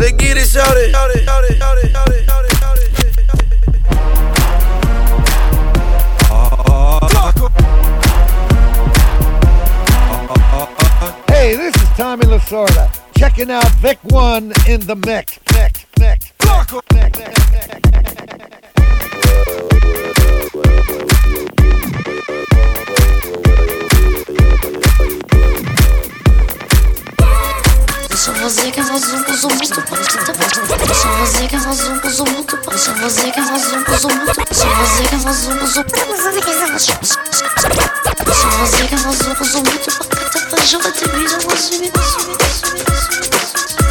Let's get it. Hey, this is Tommy Lasorda. Checking out Vic One in the mix. Mix, mix, mix, mix, você que faz um com o muito Deixa você que faz um com o muito Deixa você que faz um com o muito Deixa você que faz um com o Deixa você que faz um com o muito Ajuda-te, vira, você me, você me, você me, você me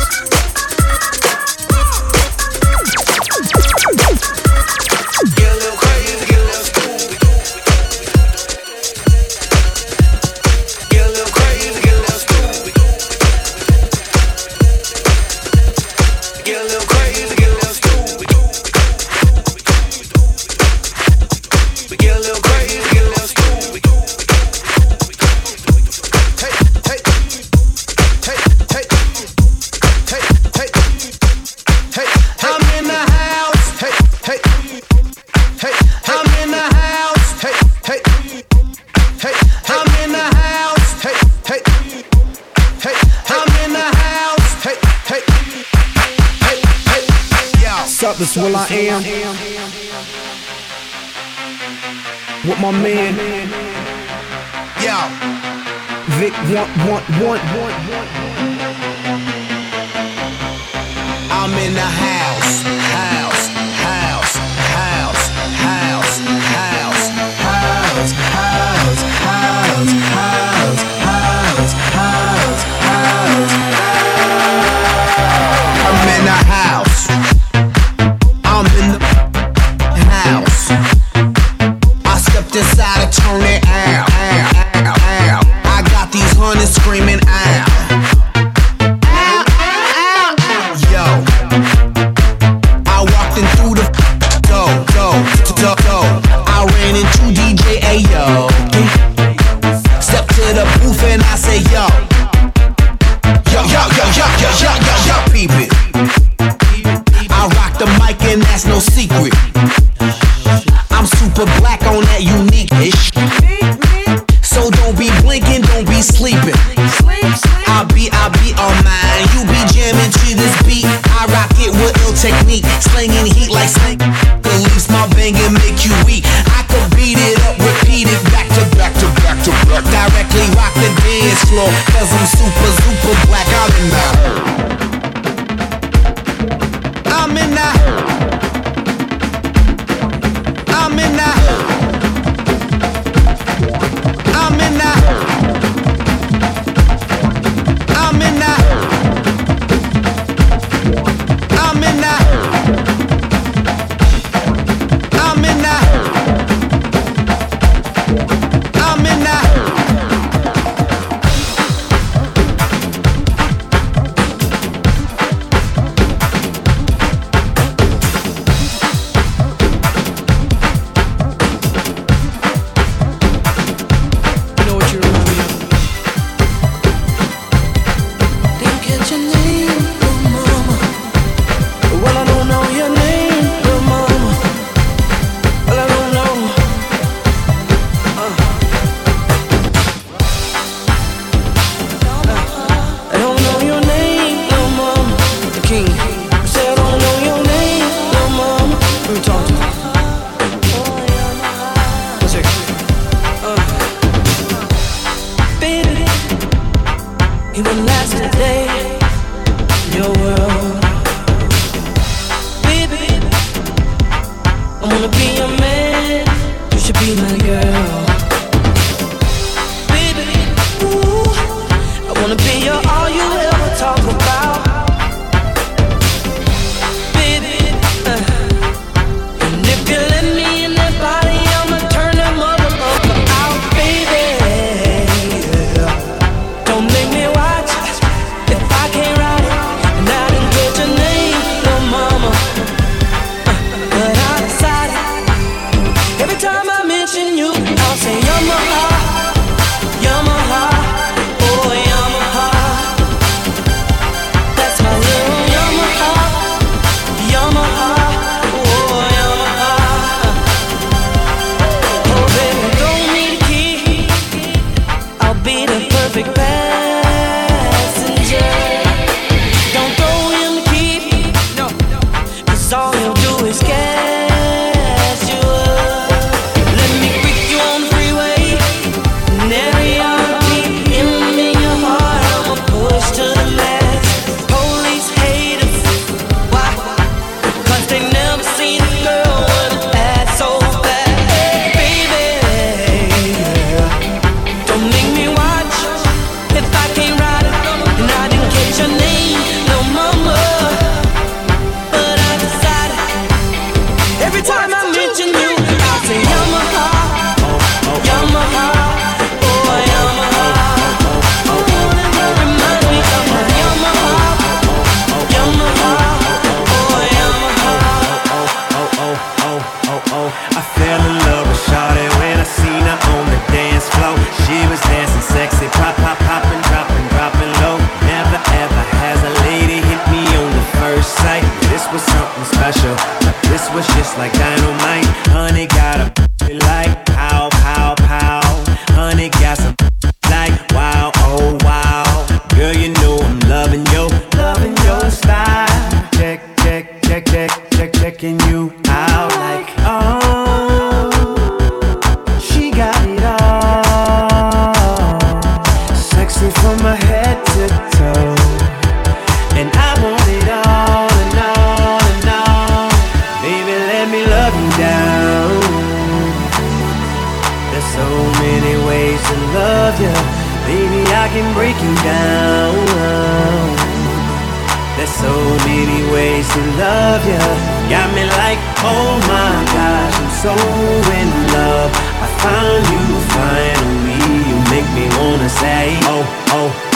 Get a little Suckers will I am. With my man. Yo, Vic one one one one I'm in the house,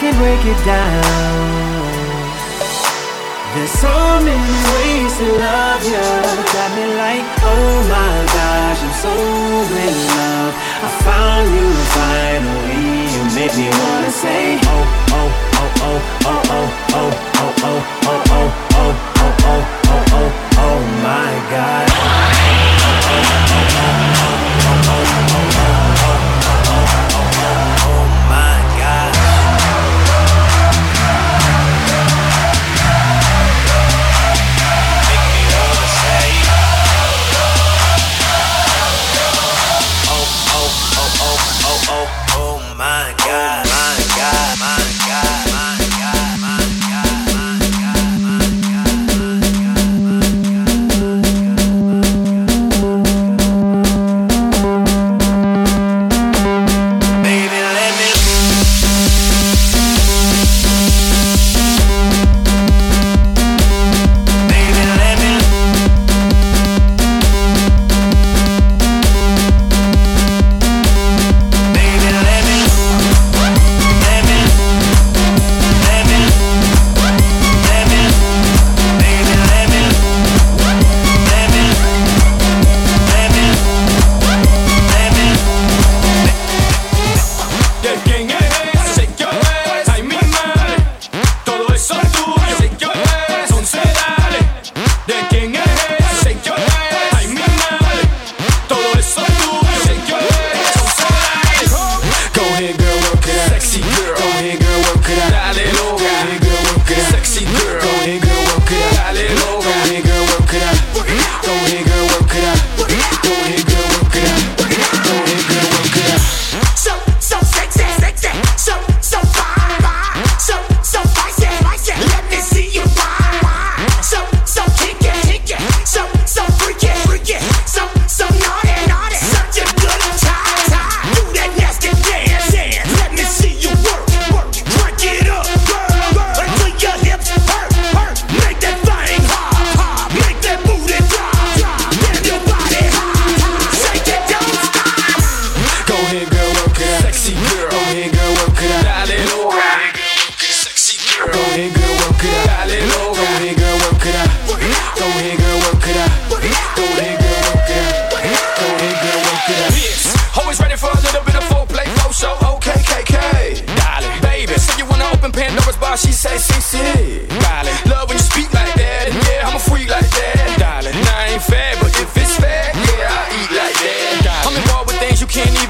can break it down. There's so many ways to love you. Got me like, oh my gosh, I'm so in love. I found you finally. You make me wanna say, oh, oh, oh, oh, oh, oh, oh, oh, oh, oh, oh, oh, oh, oh, oh, oh, oh, oh, oh, my God.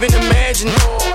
even imagine.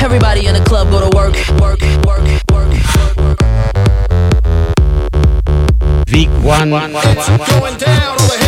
Everybody in the club go to work, work, work, work. work. Week one. It's going down over here.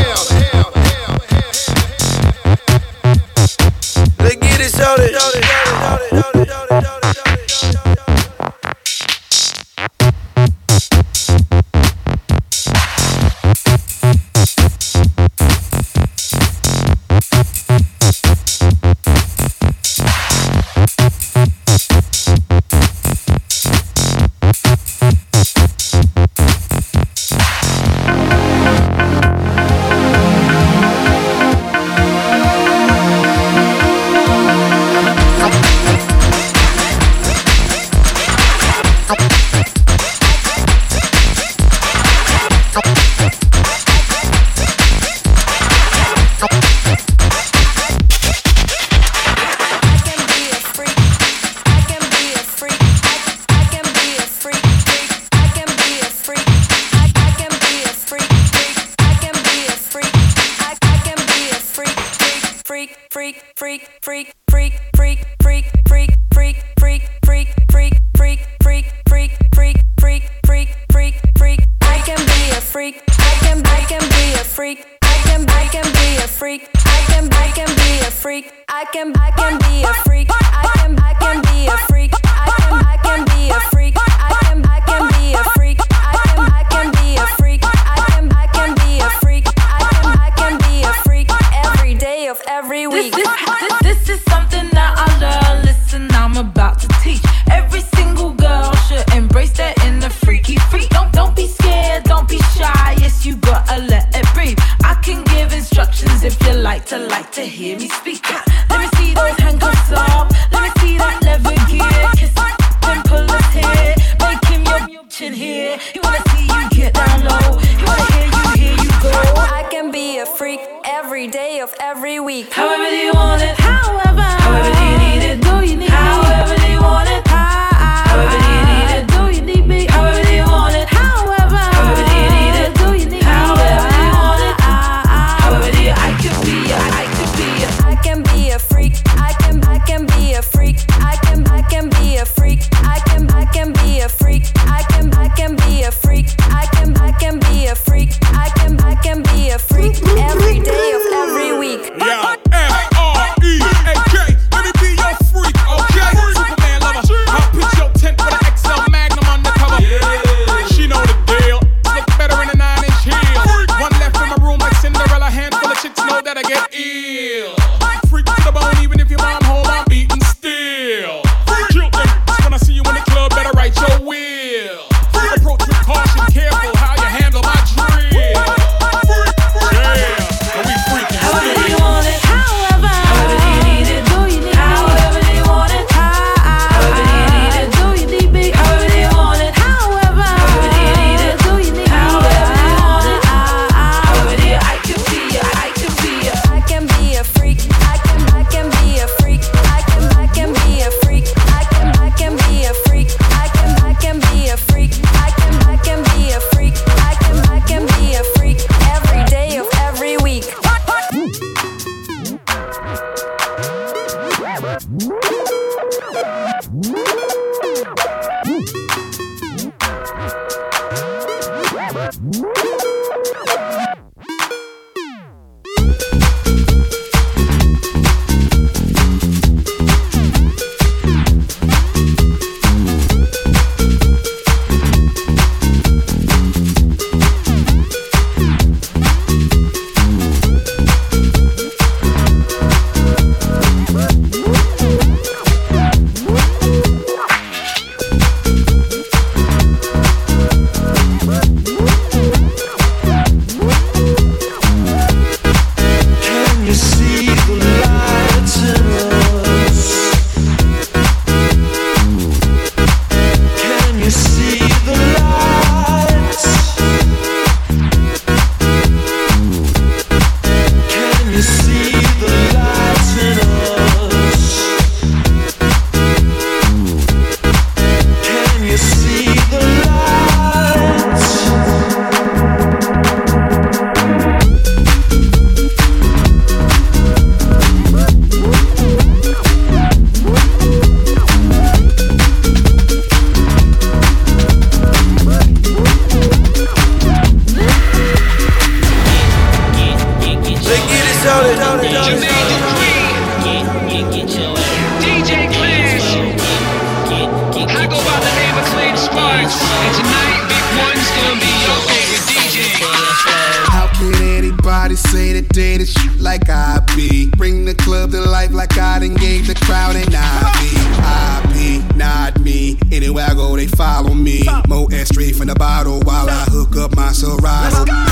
That they like I be. Bring the club to life like I done gave the crowd an IV. I be, not me. Anywhere I go, they follow me. Mo straight from the bottle while I hook up my Serato.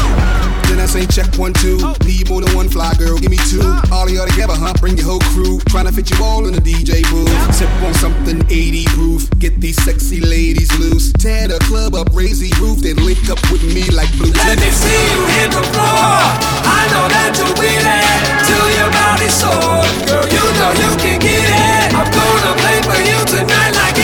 I say check one, two. Need more than one fly girl, give me two. All of y'all together, huh? Bring your whole crew. Tryna fit you all in the DJ booth. Sip on something 80 proof. Get these sexy ladies loose. Tear the club up, raise the roof. Then link up with me like blue. Let me see you hit the floor. I know that you'll be there till your body's sore. Girl, you know you can get it. I'm gonna play for you tonight like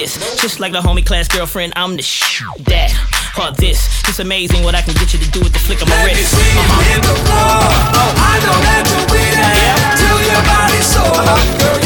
this, just like the homie class girlfriend, I'm the sh- that. Or this, it's amazing what I can get you to do with the flick of my Let me wrist. see you Uh-huh. hit the floor. I know that you'll be there till your body's sore. Girl,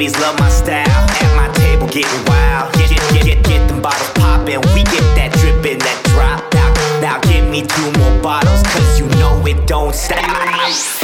ladies love my style. At my table getting wild. Get, get, get, get, get them bottles poppin'. We get that drippin', that drop. Now, now give me two more bottles, cause you know it don't stop.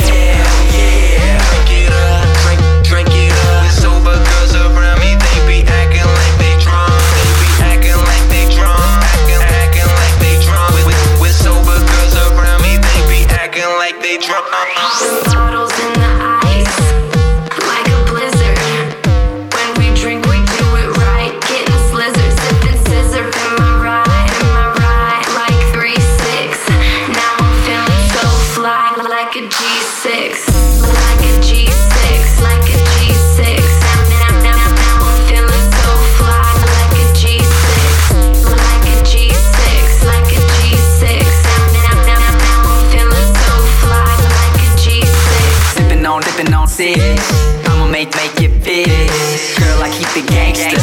the gangster.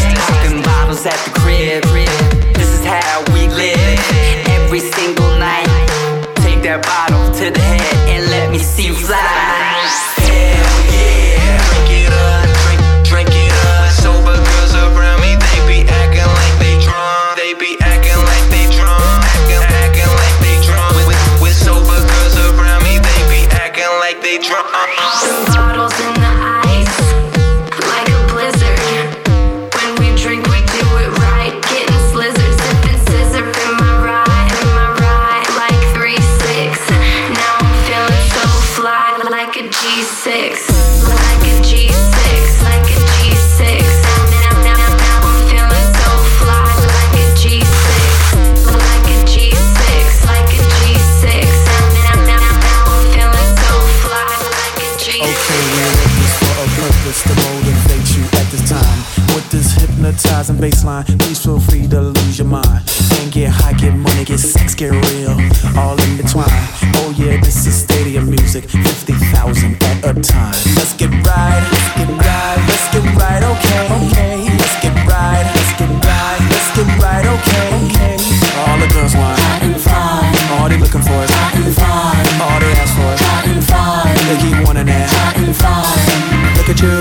guitars and baseline. Please feel free to lose your mind. And get high, get money, get sex, get real. All in between. Oh yeah, this is stadium music. 50,000 at a time. Let's get right, let's get right, let's get right, okay. okay. Let's get right, let's get right, let's get right, okay. okay. All the girls want. Cotton fine. All they looking for is. Cotton fine. All they ask for is. Cotton fine. They keep wanting that. Cotton fine. Look at you,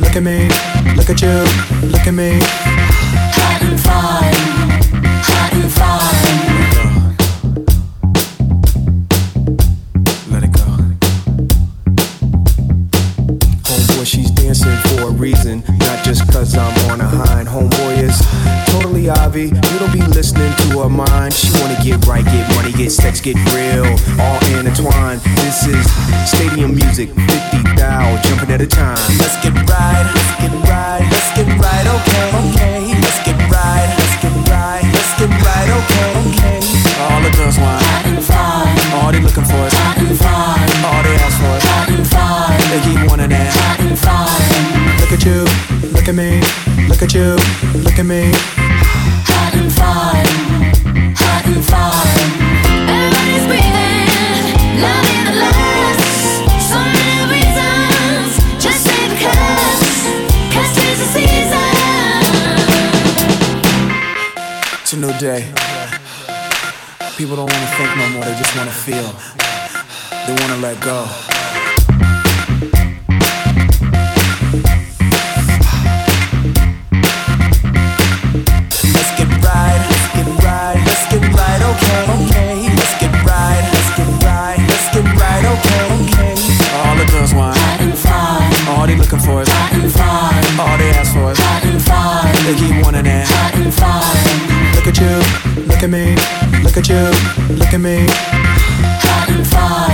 look at me. Look at you, look at me. Having fun. savvy. You don't be listening to her mind. She wanna get right, get money, get sex, get real, all intertwined. This is stadium music, 50 thou, jumping at a time. Let's get right, let's get right, let's get right, okay, okay, let's get wanna feel. They wanna let go. Let's get right, let's get right, let's get right, okay, okay. Let's get right, let's get right, let's get right, okay, okay. All the girls want hot and fine. All they looking for is hot and fine. All they ask for is hot and fine. They keep wanting it hot and fine. Look at you, look at me, look at you, look at me. Fine.